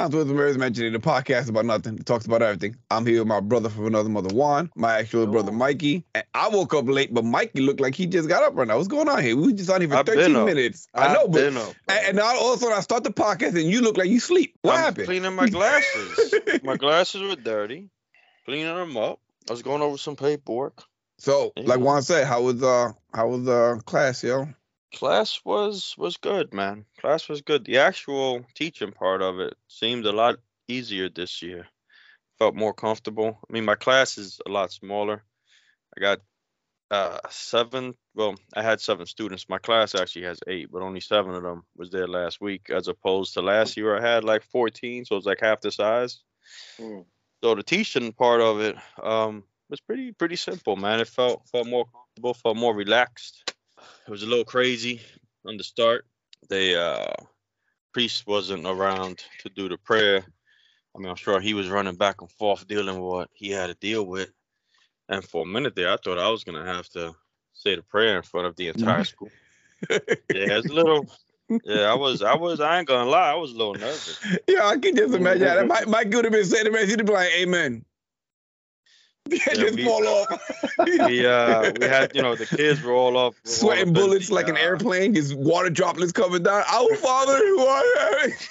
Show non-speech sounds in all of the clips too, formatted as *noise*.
Nons with Murders Mentioning, the podcast about nothing. It talks about everything. I'm here with my brother from another mother, Juan, my actual brother, Mikey. And I woke up late, but Mikey looked like he just got up right now. What's going on here? We were just on here for I've 13 minutes. I know, I've but been up, and, and all of a sudden I start the podcast and you look like you sleep. What I'm happened? Cleaning my glasses. *laughs* my glasses were dirty. Cleaning them up. I was going over some paperwork. So, like Juan said, how was uh how was uh class, yo? Class was was good, man. Class was good. The actual teaching part of it seemed a lot easier this year. Felt more comfortable. I mean, my class is a lot smaller. I got uh seven. Well, I had seven students. My class actually has eight, but only seven of them was there last week, as opposed to last year I had like 14, so it's like half the size. Mm. So the teaching part of it um was pretty pretty simple, man. It felt felt more comfortable, felt more relaxed. It was a little crazy on the start. They uh priest wasn't around to do the prayer. I mean, I'm sure he was running back and forth dealing with what he had to deal with. And for a minute there, I thought I was gonna have to say the prayer in front of the entire school. Yeah, it's a little. Yeah, I was. I was. I ain't gonna lie. I was a little nervous. *laughs* Yeah, I can just imagine that. Mike, Mike would have been saying the man, he'd be like, Amen. *laughs* just we- fall off. *laughs* We uh, we had, you know, the *laughs* kids were all up, were Sweating bullets like an uh, airplane, just water droplets coming down. Our Father who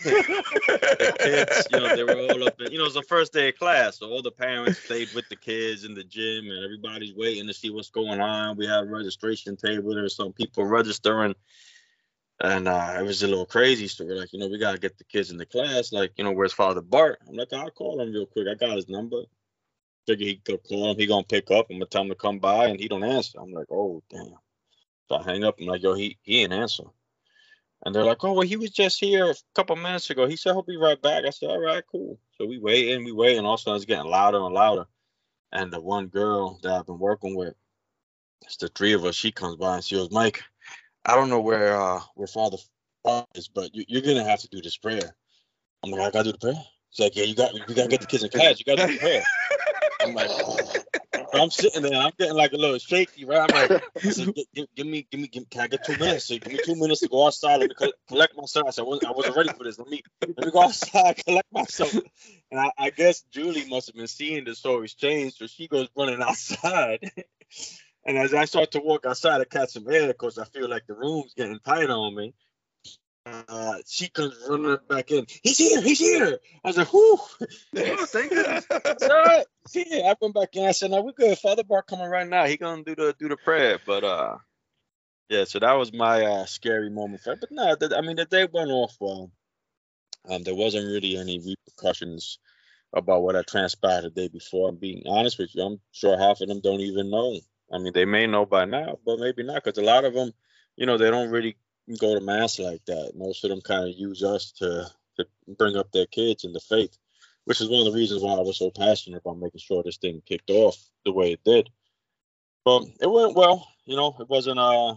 the kids, you know, they were all up in, you know, it's the first day of class. So all the parents stayed with the kids in the gym and everybody's waiting to see what's going on. We had a registration table. There's some people registering. And uh, it was a little crazy. We're like, you know, we got to get the kids in the class. Like, you know, where's Father Bart? I'm like, I'll call him real quick. I got his number. Figure he could call him. He to pick up. I'm to tell him to come by and he don't answer. I'm like, oh, damn. So I hang up. I'm like, yo, he, he ain't answer. And they're like, oh, well, he was just here a couple minutes ago. He said he'll be right back. I said, all right, cool. So we wait and we wait, and all of a sudden it's getting louder and louder. And the one girl that I've been working with, it's the three of us. She comes by and she goes, Mike, I don't know where uh where Father is, but you, you're gonna have to do this prayer. I'm like, I gotta do the prayer. She's like, yeah, you got you gotta get the kids in class. You gotta do the prayer. *laughs* I'm like, I'm sitting there, I'm getting like a little shaky, right? I'm like, I said, "Gi- gi- give, me, give me, give, can I get two minutes? So give me two minutes to go outside. Me collect myself. I said, I wasn't, I wasn't ready for this. Let me, let me go outside, *laughs* collect myself. And I, I guess Julie must have been seeing the stories change, so she goes running *laughs* outside. and as I start to walk outside to catch some air, because I feel like the room's getting tight on me. Uh, she comes running back in. He's here. He's here. I was like, "Whoo!" Oh, thank goodness. All right. Yeah, I went back in. I said, "No, we're good. Father Bar coming right now. He gonna do the do the prayer." But uh, yeah. So that was my uh scary moment. For, but no, the, I mean the day went off well. Um, there wasn't really any repercussions about what had transpired the day before. I'm being honest with you. I'm sure half of them don't even know. I mean, they may know by now, but maybe not, because a lot of them, you know, they don't really go to mass like that. Most of them kind of use us to to bring up their kids in the faith which is one of the reasons why I was so passionate about making sure this thing kicked off the way it did. But it went well, you know. It wasn't uh,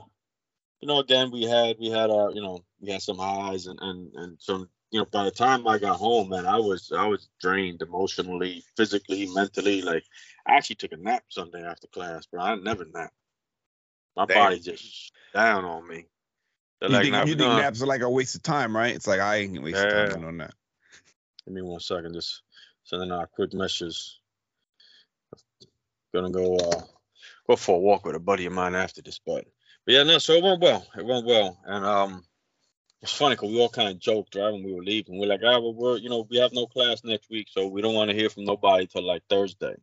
you know, again we had we had our, you know, we had some highs and and and some, you know. By the time I got home, man, I was I was drained emotionally, physically, mentally. Like I actually took a nap Sunday after class, bro. I never nap. My Damn. body just down on me. They're You like, think, "Nah, you think naps are like a waste of time, right? It's like I ain't wasting Yeah. time on that. Give me one second. Just sending out quick message. Gonna go uh go for a walk with a buddy of mine after this, but but yeah, no. So it went well. It went well, and um, it's funny because we all kind of joked right when we were leaving. We're like, ah, well, we're you know we have no class next week, so we don't want to hear from nobody till like Thursday.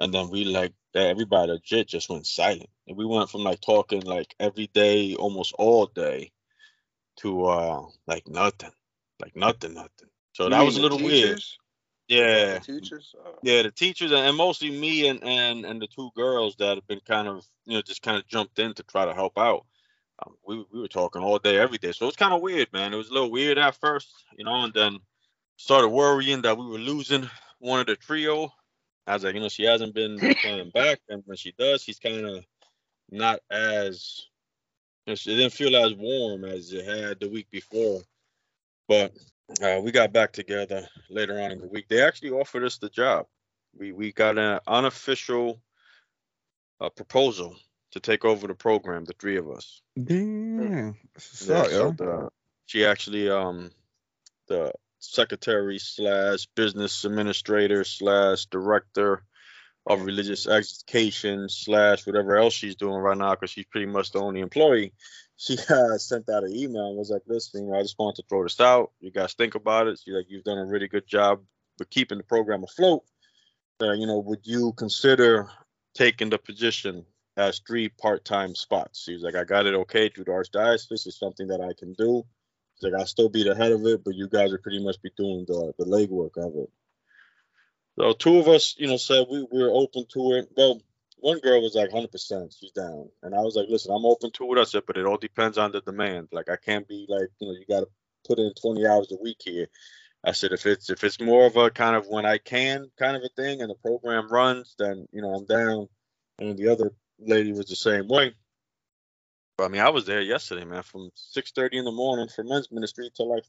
And then we like that everybody legit just went silent, and we went from like talking like every day, almost all day, to uh like nothing, like nothing, nothing. So You that was a little weird. Yeah, The teachers. Oh. yeah, the teachers and and mostly me and and and the two girls that have been kind of you know just kind of jumped in to try to help out. Um, we we were talking all day, every day, so it was kind of weird, man. It was a little weird at first, you know, and then started worrying that we were losing one of the trio. I was like, you know, she hasn't been playing back, and when she does, she's kind of not as you know, she didn't feel as warm as it had the week before. But uh, we got back together later on in the week. They actually offered us the job. We we got an unofficial uh, proposal to take over the program, the three of us. Damn. Yeah, So, so the, she actually um the secretary slash business administrator slash director of religious education slash whatever else she's doing right now because she's pretty much the only employee. She *laughs* uh, sent out an email and was like, "Listen, you know, I just wanted to throw this out. You guys think about it. She's like, you've done a really good job with keeping the program afloat. Uh, you know, would you consider taking the position as three part-time spots?" She's like, "I got it okay through the archdiocese. It's something that I can do." Like, "I'll still be the head of it, but you guys are pretty much be doing the the legwork of it." So two of us, you know, said we, we were open to it. Well, one girl was like 100%, she's down. And I was like, listen, I'm open to it. I said, but it all depends on the demand. Like, I can't be like, you know, you got to put in 20 hours a week here. I said, if it's if it's more of a kind of when I can kind of a thing and the program runs, then, you know, I'm down. And the other lady was the same way. I mean, I was there yesterday, man, from 6:30 in the morning for men's ministry till like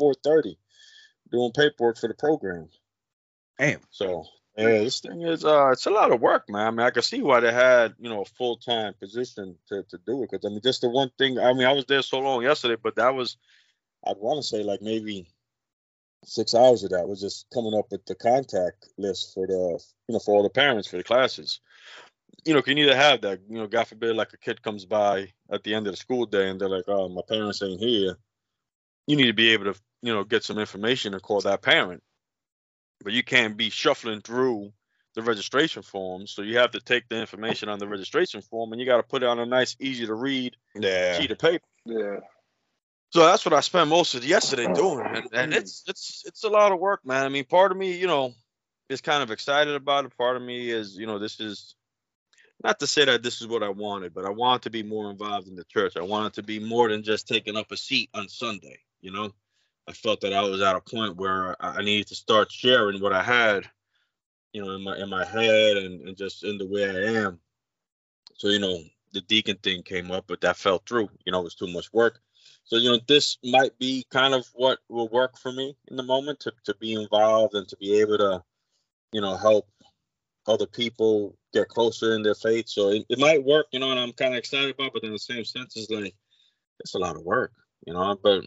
4:30, doing paperwork for the program. Damn. So yeah, this thing is uh it's a lot of work, man. I mean, I can see why they had, you know, a full time position to, to do it. Cause I mean just the one thing I mean, I was there so long yesterday, but that was I'd want to say like maybe six hours of that was just coming up with the contact list for the you know, for all the parents for the classes. You know, can to have that, you know, God forbid like a kid comes by at the end of the school day and they're like, Oh, my parents ain't here. You need to be able to, you know, get some information and call that parent but you can't be shuffling through the registration form. So you have to take the information on the registration form and you got to put it on a nice, easy to read Yeah. sheet of paper. Yeah. So that's what I spent most of yesterday doing, and, and it's it's it's a lot of work, man. I mean, part of me, you know, is kind of excited about it. Part of me is, you know, this is not to say that this is what I wanted, but I wanted to be more involved in the church. I wanted to be more than just taking up a seat on Sunday, you know. I felt that I was at a point where I needed to start sharing what I had, you know, in my in my head and, and just in the way I am. So, you know, the deacon thing came up, but that fell through. You know, it was too much work. So, you know, this might be kind of what will work for me in the moment to, to be involved and to be able to, you know, help other people get closer in their faith. So it, it might work, you know, and I'm kind of excited about, but in the same sense, it's like, it's a lot of work, you know, but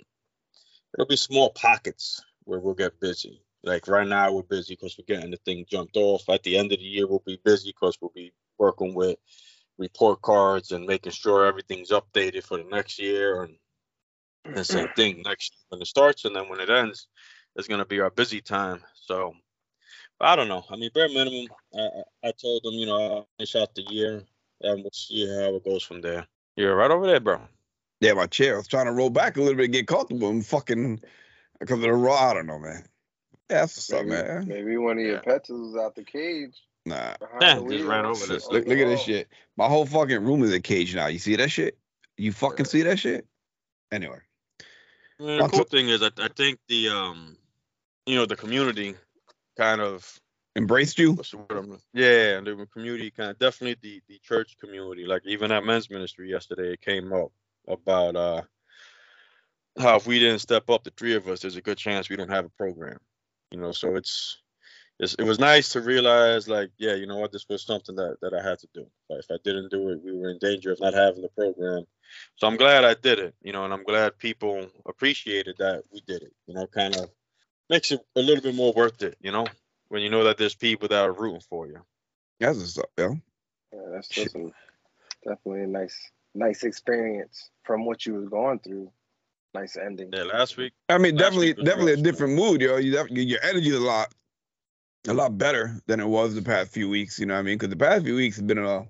it'll be small pockets where we'll get busy. Like right now, we're busy because we're getting the thing jumped off. At the end of the year, we'll be busy because we'll be working with report cards and making sure everything's updated for the next year. And the same mm. thing next year when it starts, and then when it ends, it's gonna be our busy time. So I don't know. I mean, bare minimum, I, I I told them, you know, I'll finish out the year and we'll see how it goes from there. You're right over there, bro. Yeah, my chair. I was trying to roll back a little bit, and get comfortable, and fucking because of the raw. I don't know, man. Yeah, that's what's up, Maybe, man. maybe one of your Yeah. pets was out the cage. Nah. behind Yeah, the just ran over this. Look, look at this shit. My whole fucking room is a cage now. You see that shit? You fucking see that shit? Anyway. Yeah, the cool to- thing is, I, I think the um, you know, the community kind of Embraced you? what's the word I'm yeah, the community kind of definitely the the church community. Like even at men's ministry yesterday, it came up about uh how if we didn't step up, the three of us, there's a good chance we don't have a program. You know, so it's it's it was nice to realize like, yeah, you know what, this was something that that I had to do. Like, if I didn't do it, we were in danger of not having the program. So I'm glad I did it, you know, and I'm glad people appreciated that we did it. You know, kind of makes it a little bit more worth it, you know, when you know that there's people that are rooting for you. That's what's up, yo. Yeah, that's Shit. a, definitely a nice, nice experience from what you was going through. Nice ending. Yeah, last week, I mean, definitely, definitely a different mood, yo. You def- your energy is a lot, a lot better than it was the past few weeks. You know what I mean? Because the past few weeks have been a,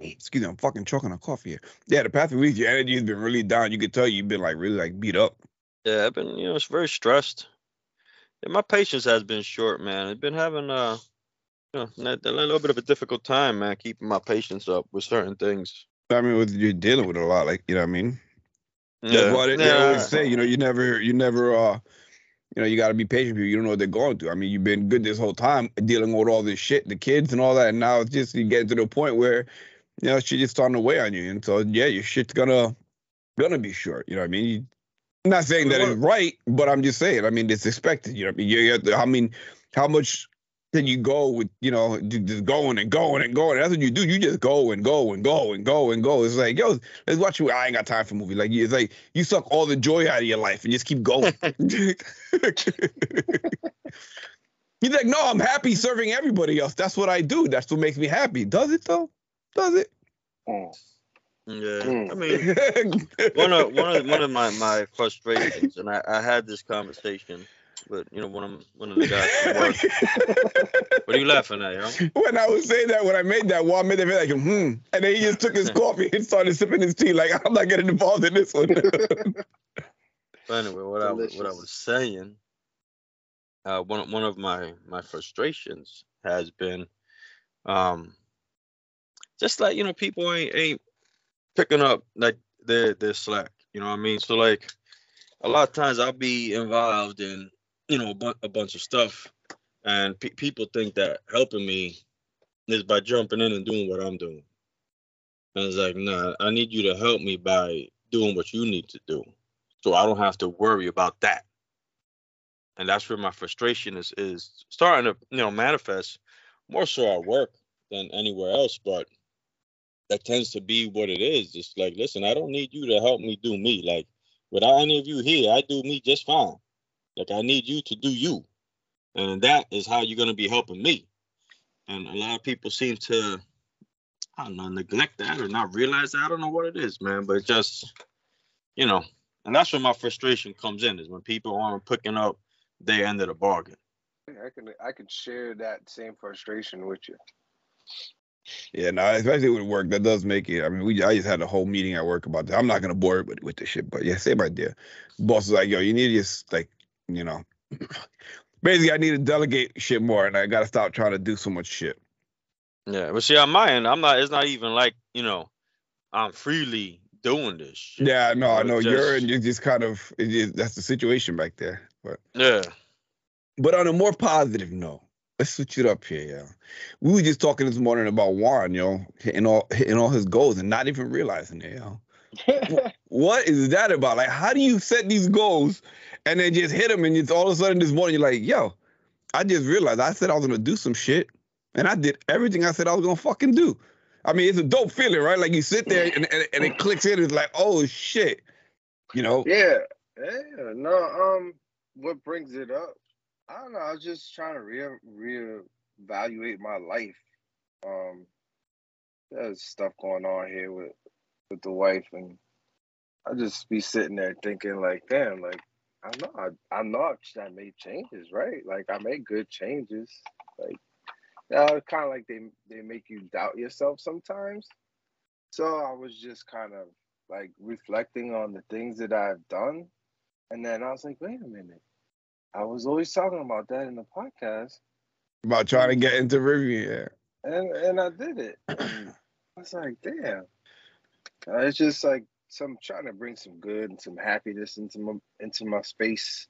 excuse me, I'm fucking choking on coffee here. Yeah, the past few weeks, your energy has been really down. You could tell you've been like really like beat up. yeah, I've been, you know, it's very stressed. Yeah, my patience has been short, man. I've been having uh, you know, a little bit of a difficult time, man, keeping my patience up with certain things. I mean, with, you're dealing with it a lot, like you know what I mean. Yeah, That's why they, they yeah. always say, you know, you never, you never, uh, you know, you got to be patient. People, you don't know what they're going through. I mean, you've been good this whole time dealing with all this shit, the kids and all that, and now it's just you get to the point where, you know, shit just starting to weigh on you, and so yeah, your shit's gonna, gonna be short. You know what I mean? You, I'm not saying that it's right, but I'm just saying. I mean, it's expected. You know, what I mean, you have to, I mean, how much can you go with you know just going and going and going. That's what you do. You just go and go and go and go and go. It's like yo, let's watch you. I ain't got time for movie. Like it's like you suck all the joy out of your life and just keep going. *laughs* *laughs* He's like, no, I'm happy serving everybody else. That's what I do. That's what makes me happy. Does it though? Does it? Mm. Yeah, Mm. I mean, *laughs* one of one of one of my my frustrations, and I, I had this conversation with you know one of one of the guys. Work. *laughs* What are you laughing at, yo? when I was saying that, when I made that one, made it like, hmm. And then he just took his *laughs* coffee and started sipping his tea. Like, I'm not getting involved in this one. But anyway, what I was what I was saying, uh, one one of my my frustrations has been, um, just like you know people ain't ain't picking up like their their slack. You know what I mean? So like, a lot of times I'll be involved in you know a, bu- a bunch of stuff, and pe- people think that helping me is by jumping in and doing what I'm doing. And it's like, nah, I need you to help me by doing what you need to do so I don't have to worry about that. And that's where my frustration is is starting to you know manifest more so at work than anywhere else, but that tends to be what it is. It's like, listen, I don't need you to help me do me. Like without any of you here, I do me just fine. Like I need you to do you, and that is how you're gonna be helping me. And a lot of people seem to, I don't know, neglect that or not realize that. I don't know what it is, man, but just, you know, and that's where my frustration comes in is when people aren't picking up their end of the bargain. I can I can share that same frustration with you. Yeah, no, especially with work, that does make it. I mean, we I just had a whole meeting at work about that. I'm not gonna bore it with, with this shit, but yeah, same idea. Boss is like, yo, you need to just like, you know, *clears throat* basically, I need to delegate shit more, and I gotta stop trying to do so much shit. Yeah, but see, on my end, I'm not. It's not even like you know, I'm freely doing this. Shit. Yeah, no, I know you're just- you're just kind of that's the situation back there. But Yeah. but on a more positive note, let's switch it up here, yeah. We were just talking this morning about Warren, yo, hitting all hitting all his goals and not even realizing it, yo. *laughs* What is that about? Like, how do you set these goals and then just hit them and it's all of a sudden this morning you're like, yo, I just realized I said I was gonna do some shit and I did everything I said I was gonna fucking do. I mean, it's a dope feeling, right? Like you sit there and, and, and it clicks in. It's like, oh shit, you know. yeah, yeah. No, um, what brings it up? I don't know. I was just trying to re reevaluate my life. Um, there's stuff going on here with with the wife, and I just be sitting there thinking, like, damn, like I know I I know I made changes, right? Like I made good changes. Like, yeah, kind of like they they make you doubt yourself sometimes. So I was just kind of like reflecting on the things that I've done, and then I was like, wait a minute. I was always talking about that in the podcast, About trying to get into review, yeah. and and I did it. *clears throat* And I was like, damn. Uh, it's just like some trying to bring some good and some happiness into my into my space,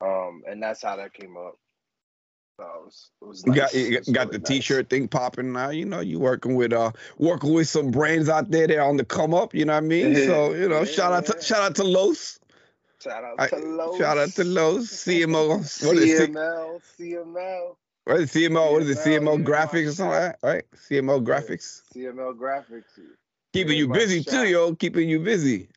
um, and that's how that came up. So it was, it was You got you got really the t-shirt thing popping now. You know, you working with uh working with some brands out there. that are on the come up. You know what I mean? *laughs* So you know, shout out to shout out to Los. Shout out to Los. Shout out to Los *laughs* CMO. What is it? CML, CML, What is? CMO? What is it? CML, CMO yeah, graphics or something like that, right? CMO graphics. CML graphics. Keeping you busy shot. too, yo. Keeping you busy.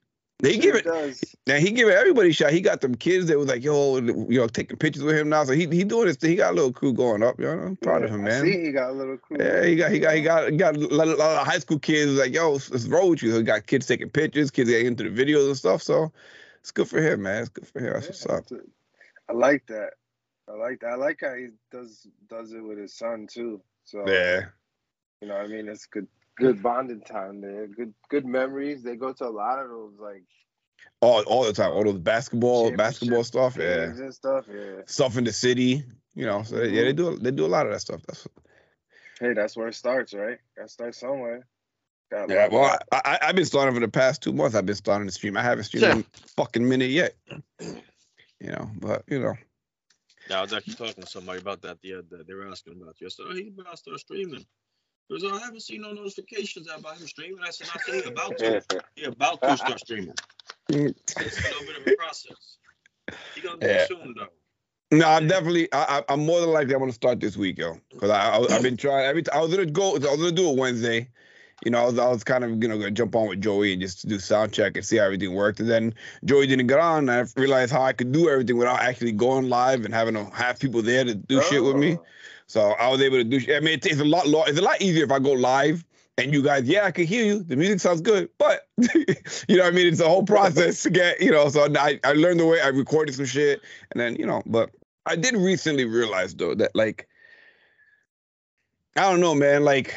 He Sure give it. does. Now he giving everybody a shot. He got them kids that was like, yo, you know, taking pictures with him now. So he he doing this thing. He got a little crew going up. You know, I'm proud of Yeah, him, I man. see he got a little crew. Yeah, he got he got he got got a lot, of high school kids like, yo, let's, let's roll with you. So he got kids taking pictures, kids getting into the videos and stuff. So it's good for him, man. It's good for him. That's what's up. I like that. I like that. I like how he does does it with his son too. So Yeah. you know, what I mean, it's good good bonding time there. Good good memories. They go to a lot of those like All all the time. All those basketball basketball stuff. Yeah. stuff. Yeah. Stuff in the city. You know. So they, yeah, they mm-hmm. do they do a lot of that stuff. That's Hey, that's where it starts, right? Gotta start somewhere. Gotta yeah. Well. I, I I've been starting for the past two months. I've been starting to stream. I haven't streamed Yeah. in a fucking minute yet. You know, but you know. Yeah, I was actually talking to somebody about that the other day. They were asking about you. I said, oh, he about to start streaming. He goes, oh, I haven't seen no notifications about him streaming. I said, I said, he about to. *laughs* He about to start streaming. It's a little bit of a process. He gonna do Yeah. it soon, though. No, I'm definitely. I, I, am more than likely I'm gonna start this week, yo. Because I, I have been trying every. T- I was gonna go. I was gonna do it Wednesday. You know, I was, I was kind of you know gonna jump on with Joey and just do sound check and see how everything worked. And then Joey didn't get on. And I realized how I could do everything without actually going live and having to have people there to do oh. shit with me. Oh. So I was able to do. I mean, it, it's a lot. It's a lot easier if I go live and you guys, yeah, I can hear you. The music sounds good, but *laughs* you know what I mean? It's a whole process to get, you know. So I, I learned the way I recorded some shit, and then you know, but I did recently realize though that like I don't know, man, like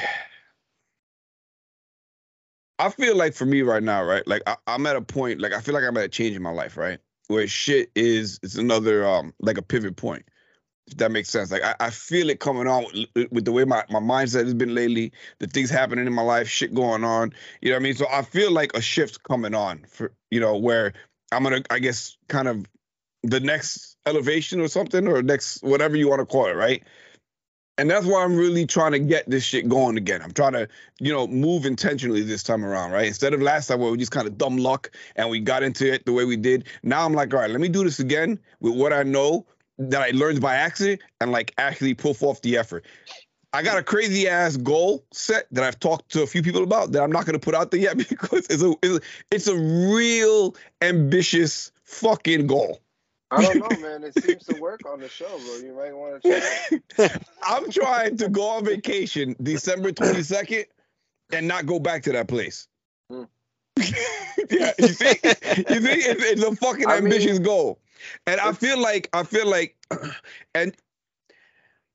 I feel like for me right now, right? Like I, am at a point, like I feel like I'm at a change in my life, right? Where shit is it's another um like a pivot point if that makes sense. Like I, I feel it coming on with, with, the way my, my mindset has been lately, the things happening in my life, shit going on. You know what I mean? So I feel like a shift coming on for you know, where I'm gonna I guess kind of the next elevation or something, or next whatever you want to call it, right? And that's why I'm really trying to get this shit going again. I'm trying to, you know, move intentionally this time around, right? Instead of last time where we just kind of dumb luck and we got into it the way we did. Now I'm like, all right, let me do this again with what I know, that I learned by accident and like actually pull forth the effort. I got a crazy ass goal set that I've talked to a few people about that I'm not going to put out there yet *laughs* because it's a it's a real ambitious fucking goal. I don't know, man. It seems to work on the show, bro. You might want to try. I'm trying to go on vacation December 22nd and not go back to that place. Hmm. *laughs* yeah, you see, you see, it's, it's a fucking I ambitious mean, goal. And I feel like I feel like, *clears throat* and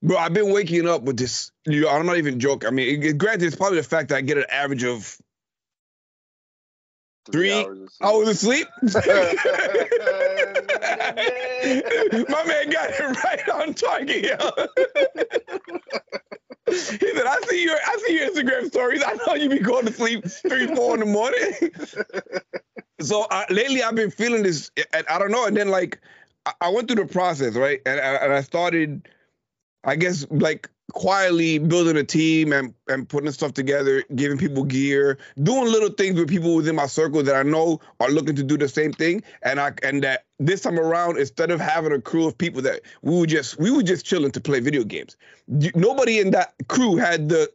bro, I've been waking up with this. You know, I'm not even joking. I mean, it, granted, it's probably the fact that I get an average of three, three hours of sleep. Hours of sleep. *laughs* *laughs* My man got it right on target, he said, "I see your, I see your Instagram stories. I know you be going to sleep three, four in the morning." so uh, lately I've been feeling this. I don't know. And then like I, I went through the process, right? And, and I started, I guess, like quietly building a team and, and putting stuff together, giving people gear, doing little things with people within my circle that I know are looking to do the same thing. And I and that this time around, instead of having a crew of people that we were just we were just chilling to play video games. Nobody in that crew had the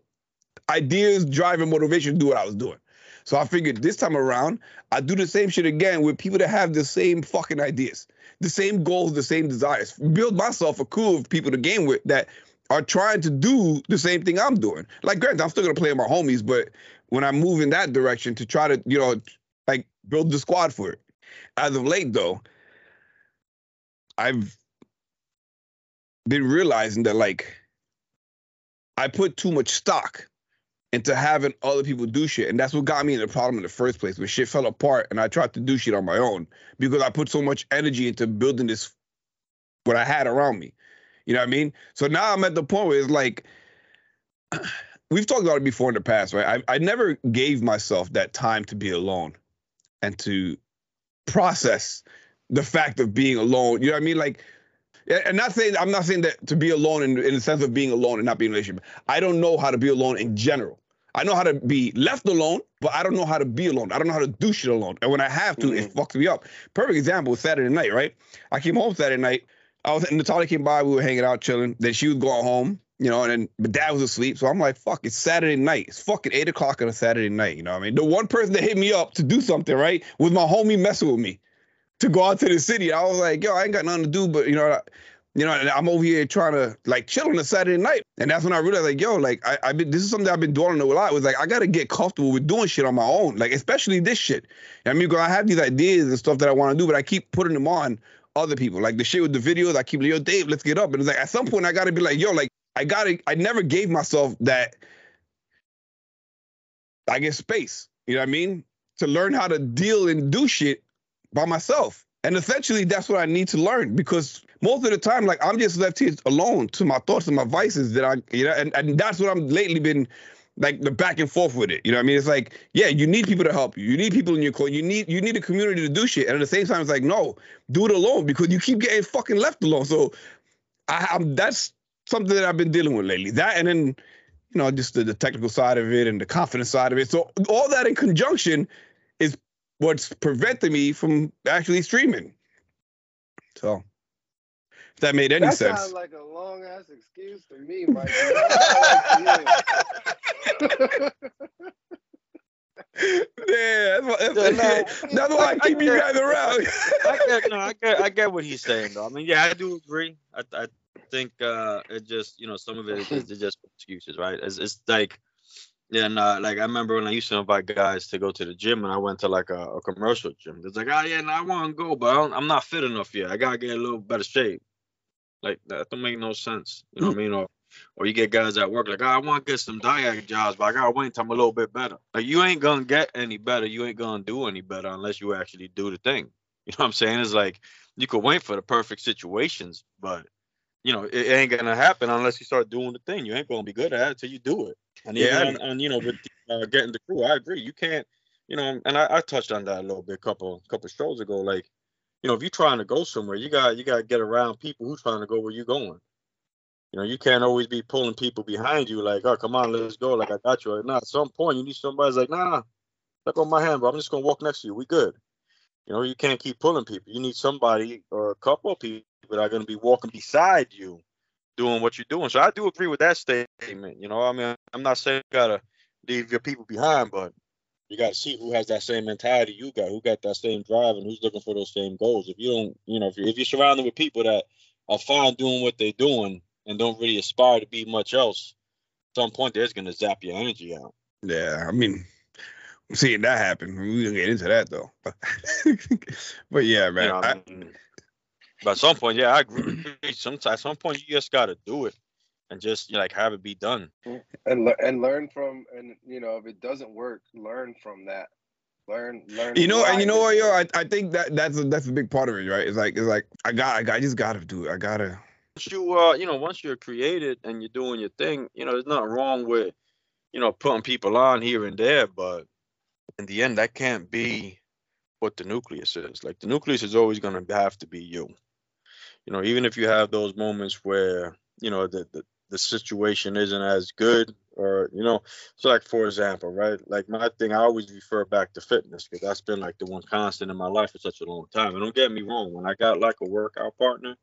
ideas, drive, and motivation to do what I was doing. So I figured this time around, I do the same shit again with people that have the same fucking ideas, the same goals, the same desires. Build myself a crew of people to game with that are trying to do the same thing I'm doing. Like, granted, I'm still gonna play with my homies, but when I move in that direction to try to, you know, like build the squad for it. As of late, though, I've been realizing that like I put too much stock into having other people do shit. And that's what got me in the problem in the first place, where shit fell apart and I tried to do shit on my own because I put so much energy into building this what I had around me. You know what I mean? So now I'm at the point where it's like *clears throat* we've talked about it before in the past, right? I, I never gave myself that time to be alone and to process the fact of being alone. You know what I mean? Like and not saying I'm not saying that to be alone in, in the sense of being alone and not being in a relationship. I don't know how to be alone in general. I know how to be left alone, but I don't know how to be alone. I don't know how to do shit alone. And when I have to, mm-hmm. it fucks me up. Perfect example was Saturday night, right? I came home Saturday night. I was and Natalia came by, we were hanging out, chilling. Then she was going home, you know, and then my dad was asleep. So I'm like, fuck, it's Saturday night. It's fucking eight o'clock on a Saturday night. You know what I mean? The one person that hit me up to do something, right, was my homie messing with me to go out to the city. I was like, yo, I ain't got nothing to do, but you know, you know, I'm over here trying to like chill on a Saturday night. And that's when I realized, like, yo, like, I, I been, this is something I've been doing a lot. Was like, I got to get comfortable with doing shit on my own, like, especially this shit. I mean, Because I have these ideas and stuff that I want to do, but I keep putting them on other people. Like the shit with the videos, I keep like, yo, Dave, let's get up. And it's like, at some point, I got to be like, yo, like, I got to, I never gave myself that, I guess, space. You know what I mean? To learn how to deal and do shit by myself. And essentially, that's what I need to learn because most of the time, like I'm just left here alone to my thoughts and my vices that I, you know, and, and that's what I'm lately been like the back and forth with it. You know I mean? It's like, yeah, you need people to help you. You need people in your corner. You need you need a community to do shit. And at the same time, it's like, no, do it alone because you keep getting fucking left alone. So I, I'm that's something that I've been dealing with lately. That and then, you know, just the, the technical side of it and the confidence side of it. So all that in conjunction is what's preventing me from actually streaming. So that made any that sense. sounds like a long ass excuse to me, Mike. *laughs* yeah, that's why, that's, Yeah, no, that's why I I- keep I you guys around. I get no, I get I get what he's saying though. I mean, yeah, I do agree. I I think uh it just you know some of it is, is just excuses, right? It's it's like yeah, no, like I remember when I used to invite guys to go to the gym and I went to like a, a commercial gym. It's like, oh yeah, no, I want to go, but I don't, I'm not fit enough yet. I gotta get a little better shape. Like that don't make no sense. You know what I mean? Or or you get guys at work like, oh, I want to get some diag jobs, but I gotta wait until I'm a little bit better. Like you ain't gonna get any better. You ain't gonna do any better unless you actually do the thing. *laughs* You know what I'm saying? It's like you could wait for the perfect situations, but you know it, ain't gonna happen unless you start doing the thing. You ain't gonna be good at it until you do it. And Yeah, and, on you know with uh, getting the crew, I agree. You can't, you know, and I, I touched on that a little bit a couple couple shows ago. Like, you know, if you're trying to go somewhere, you got you got to get around people who's trying to go where you're going. You know, you can't always be pulling people behind you like, oh, come on, let's go. Like I got you. Like, nah, at some point you need somebody's like, nah, go of my hand, bro. I'm just gonna walk next to you. We good. You know, you can't keep pulling people. You need somebody or a couple of people that are gonna be walking beside you, doing what you're doing. So I do agree with that statement. You know, I mean, I'm not saying you gotta leave your people behind, but you got to see who has that same mentality you got, who got that same drive, and who's looking for those same goals. If you don't, you know, if you're, if you're surrounded with people that are fine doing what they're doing and don't really aspire to be much else, at some point there's gonna zap your energy out. Yeah, I mean, seeing that happen. We gonna get into that though. *laughs* but yeah, You man. know, I, I mean, but at some point, yeah, I agree. *clears throat* Sometimes, at some point, you just got to do it and just you know, like have it be done. and le- and learn from and you know if it doesn't work, learn from that. Learn learn. you know, and you know what, yo, I, I think that that's a, that's a big part of it, right? It's like it's like I got I, got, I just gotta do it. I gotta. once you uh you know once you're created and you're doing your thing you know there's nothing wrong with you know putting people on here and there but in the end that can't be what the nucleus is like the nucleus is always going to have to be you you know even if you have those moments where you know the, the the situation isn't as good or you know so like for example right like my thing i always refer back to fitness because that's been like the one constant in my life for such a long time and don't get me wrong when i got like a workout partner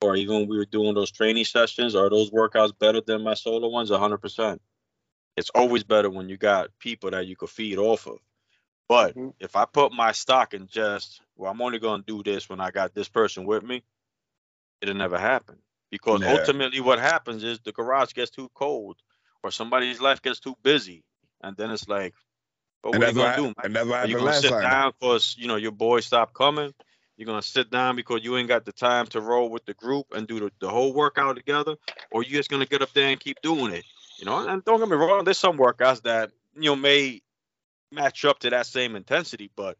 or even when we were doing those training sessions, are those workouts better than my solo ones? 100%. It's always better when you got people that you could feed off of. But Mhm. if I put my stock in just, well, I'm only going to do this when I got this person with me, it'll never happen. Because Yeah. ultimately, what happens is the garage gets too cold or somebody's life gets too busy. And then it's like, And what are you going to do? and that's what Are you gonna sit time. down because you know your boys stopped coming? You're gonna sit down because you ain't got the time to roll with the group and do the, the whole workout together, or you just gonna get up there and keep doing it. You know, and don't get me wrong, there's some workouts that you know may match up to that same intensity, but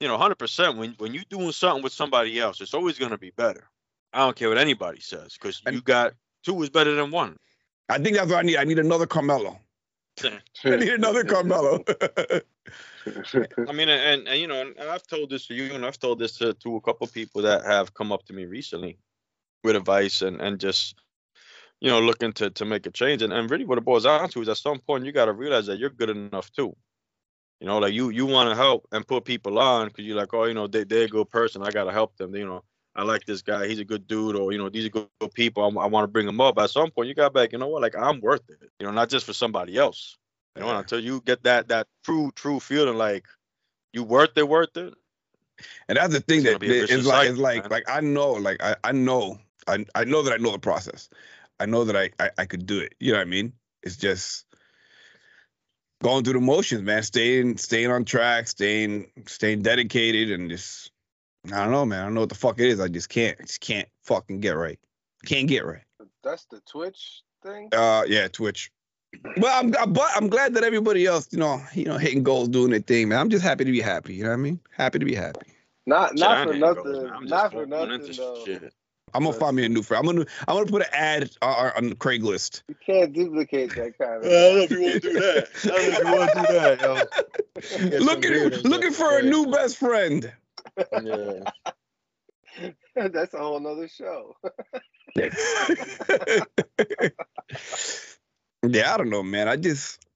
you know, 100% when when you're doing something with somebody else, it's always gonna be better. I don't care what anybody says, because you got two is better than one. I think that's what I need. I need another Carmelo. *laughs* I need another Carmelo. *laughs* I mean, and, and you know, and I've told this to you, and I've told this to, to a couple people that have come up to me recently with advice and and just you know looking to to make a change. And and really, what it boils down to is at some point you got to realize that you're good enough too. You know, like you you want to help and put people on because you're like, oh, you know, they they're a good person. I gotta help them. You know, I like this guy. He's a good dude, or you know, these are good, good people. I, I want to bring them up. At some point, you got back. You know what? Like I'm worth it. You know, not just for somebody else. You know, until you get that that true true feeling like you worth it, worth it. And that's the thing that a it's like it's like man. like I know like I, I know I, I know that I know the process. I know that I, I I could do it. You know what I mean? It's just going through the motions, man. Staying staying on track, staying staying dedicated, and just I don't know, man. I don't know what the fuck it is. I just can't just can't fucking get right. Can't get right. That's the Twitch thing. Uh, yeah, Twitch. Well, I'm I'm- but I'm glad that everybody else, you know, you know, hitting goals, doing their thing, man. I'm just happy to be happy. You know what I mean? Happy to be happy. Not not I for nothing. man. I'm Not for nothing though. shit. I'm gonna find me a new friend. I'm gonna I'm gonna put an ad uh, on Craigslist. You can't duplicate that kind of. *laughs* know if you want to do that. I don't know if you want to do that, yo. *laughs* Looking looking for a new best friend. Yeah. *laughs* That's a whole nother show. *laughs* yeah, I don't know, man. I just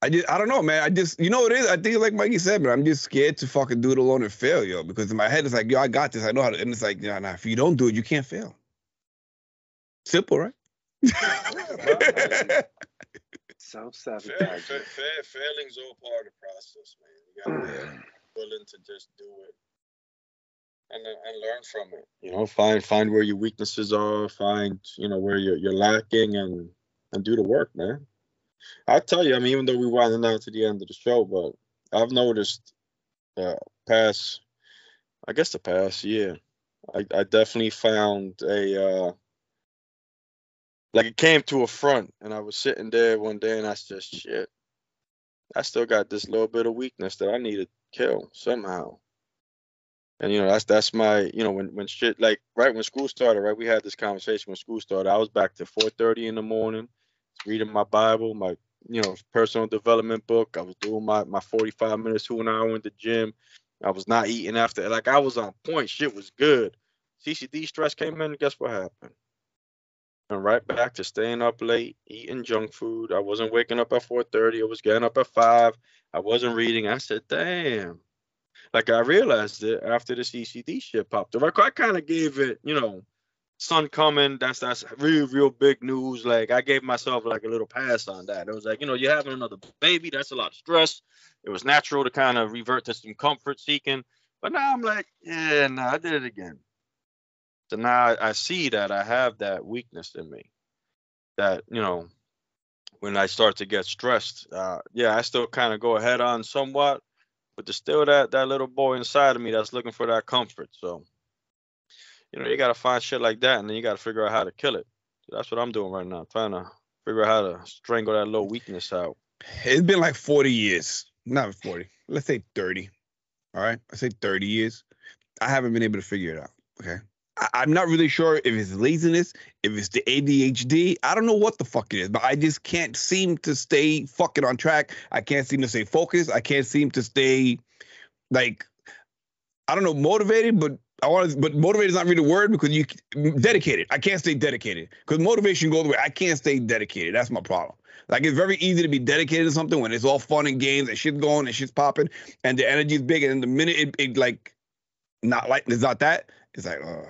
I just I don't know, man. I just you know what it is. I think like Mikey said, man. I'm just scared to fucking do it alone and fail, yo. Because in my head it's like, yo, I got this. I know how to. And it's like, nah, nah. If you don't do it, you can't fail. Simple, right? *laughs* Self Fail, sabotage. fa- fa- failing's all part of the process, man. You gotta mm. be willing to just do it and and learn from it. You know, find find where your weaknesses are, find you know where you're you're lacking, and and do the work, man. I tell you, I mean, even though we're winding down to the end of the show, but I've noticed uh past, I guess the past year, I I definitely found a uh like it came to a front, and I was sitting there one day, and I said, shit. I still got this little bit of weakness that I need to kill somehow. And you know, that's that's my you know when when shit like right when school started, right? We had this conversation when school started. I was back to 4:30 in the morning, reading my Bible, my you know personal development book. I was doing my my 45 minutes to an hour in the gym. I was not eating after like I was on point. Shit was good. CCD stress came in. Guess what happened? And right back to staying up late, eating junk food. I wasn't waking up at 4:30. I was getting up at five. I wasn't reading. I said, damn. Like I realized it after the CCD shit popped up. I, I kind of gave it, you know, son coming. That's that's real, real big news. Like I gave myself like a little pass on that. It was like, you know, you're having another baby. That's a lot of stress. It was natural to kind of revert to some comfort seeking. But now I'm like, yeah, no, I did it again. So now I, see that I have that weakness in me. That you know, when I start to get stressed, uh, yeah, I still kind of go ahead on somewhat, but there's still that that little boy inside of me that's looking for that comfort. So, you know, you gotta find shit like that, and then you gotta figure out how to kill it. So that's what I'm doing right now, trying to figure out how to strangle that little weakness out. It's been like 40 years. Not 40. Let's say 30. All right. I say 30 years. I haven't been able to figure it out. Okay. I'm not really sure if it's laziness, if it's the ADHD. I don't know what the fuck it is, but I just can't seem to stay fucking on track. I can't seem to stay focused. I can't seem to stay like I don't know, motivated, but I want to, but motivated is not really the word because you dedicated. I can't stay dedicated because motivation goes away. I can't stay dedicated. That's my problem. Like it's very easy to be dedicated to something when it's all fun and games and shit's going and shit's popping and the energy's big. And the minute it, it like not like it's not that, it's like, oh,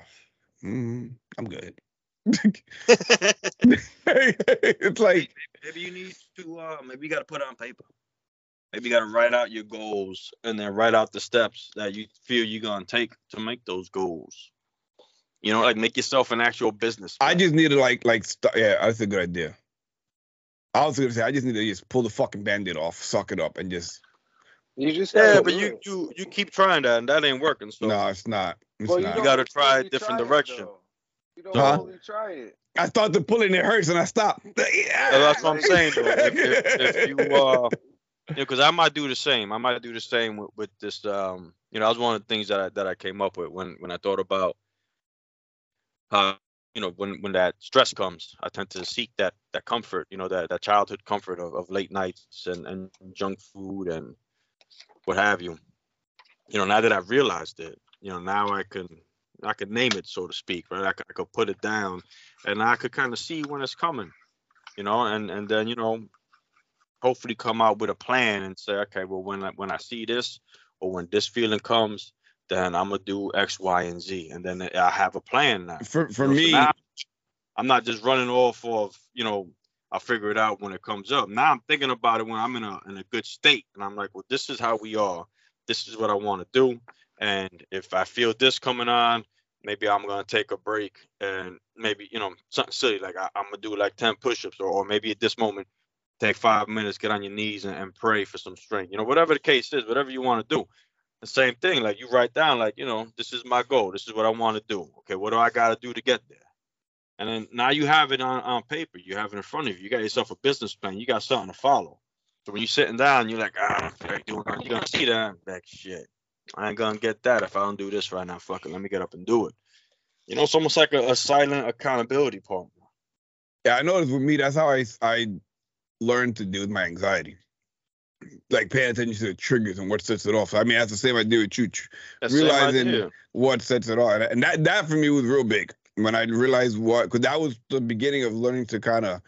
mm, I'm good. *laughs* *laughs* it's like maybe you need to uh maybe you got to put it on paper maybe you got to write out your goals and then write out the steps that you feel you're going to take to make those goals you know like make yourself an actual business I just need to like like st- yeah, that's a good idea. I was gonna say I just need to just pull the fucking band-aid off, suck it up, and just You just yeah but you you you keep trying that and that ain't working so no, it's not. It's Well, not. don't gotta try a different try direction. though. You don't Huh? fully try it. I started pulling, it hurts, and I stopped. *laughs* that's what i'm saying though. if, if, if you uh *laughs* you know because i might do the same i might do the same with, with this um you know that was one of the things that I, that i came up with when when i thought about uh you know when when that stress comes i tend to seek that that comfort you know that that childhood comfort of, of late nights and and junk food and what have you you know now that i've realized it you know now i can i can name it so to speak right i could, I could put it down and i could kind of see when it's coming you know and and then you know hopefully come out with a plan and say okay well when i when i see this or when this feeling comes then i'm gonna do x y and z and then i have a plan now for for you know, so me, now I'm not just running off of, you know, I'll figure it out when it comes up. Now I'm thinking about it when I'm in a in a good state. And I'm like, well, this is how we are. This is what I want to do. And if I feel this coming on, maybe I'm gonna take a break and maybe, you know, something silly, like I, I'm gonna do like 10 push-ups, or, or maybe at this moment, take five minutes, get on your knees and, and pray for some strength. You know, whatever the case is, whatever you want to do. The same thing, like you write down, like, you know, this is my goal. This is what I want to do. Okay, what do I gotta do to get there? And then now you have it on, on paper. You have it in front of you. You got yourself a business plan. You got something to follow. So when you're sitting down, you're like, ah, I don't feel doing that. You're gonna see that. Like shit. I ain't gonna get that if I don't do this right now. Fuck it. Let me get up and do it. You know, it's almost like a, a silent accountability partner. yeah, I noticed with me, that's how I I learned to deal with my anxiety. Like paying attention to the triggers and what sets it off. I mean, that's the same idea do with you. That's Realizing- idea. what sets it off. And- And that that for me was real big when I realized what because that was the beginning of learning to kind of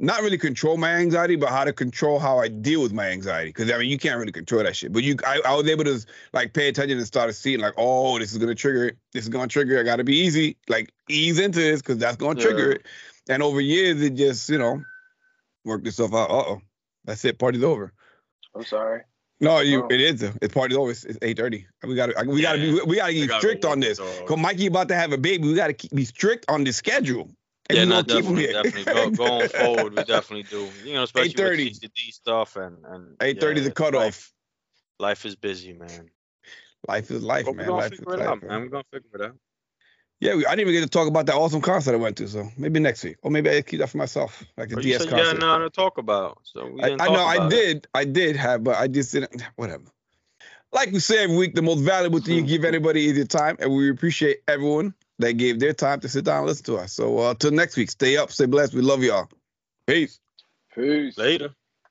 not really control my anxiety, but how to control how I deal with my anxiety. Because I mean, you can't really control that shit. But you, I, I was able to like pay attention and start seeing like, oh, this is gonna trigger it. This is gonna trigger. It. I gotta be easy, like ease into this because that's gonna trigger Yeah. it. And over years, it just you know worked itself out. Uh oh, that's it. Party's over. I'm sorry. No, you. Oh. It is. It's party's over. It's, it's eight thirty. We gotta. We gotta be. We gotta be gotta strict go on this. Cause Mikey about to have a baby. We gotta keep, be strict on the schedule. And Yeah, we no, gonna keep 'em definitely, definitely. Go, going *laughs* forward, we definitely do. You know, especially 8:30. with CCD stuff and and Eight thirty yeah, the cutoff. Life, life is busy, man. Life is life, But we're man. Life is it life. out, man. man. We're gonna figure it out. Yeah, we, I didn't even get to talk about that awesome concert I went to. So maybe next week, or maybe I keep that for myself, like the But you DS said you had concert. nothing to talk about, so we I, didn't I talk know I about it. did, I did have, but I just didn't. Whatever. Like we say every week, the most valuable thing you give anybody is your time, and we appreciate everyone that gave their time to sit down and listen to us. So uh, till next week, stay up, stay blessed. We love y'all. Peace. Peace. Later.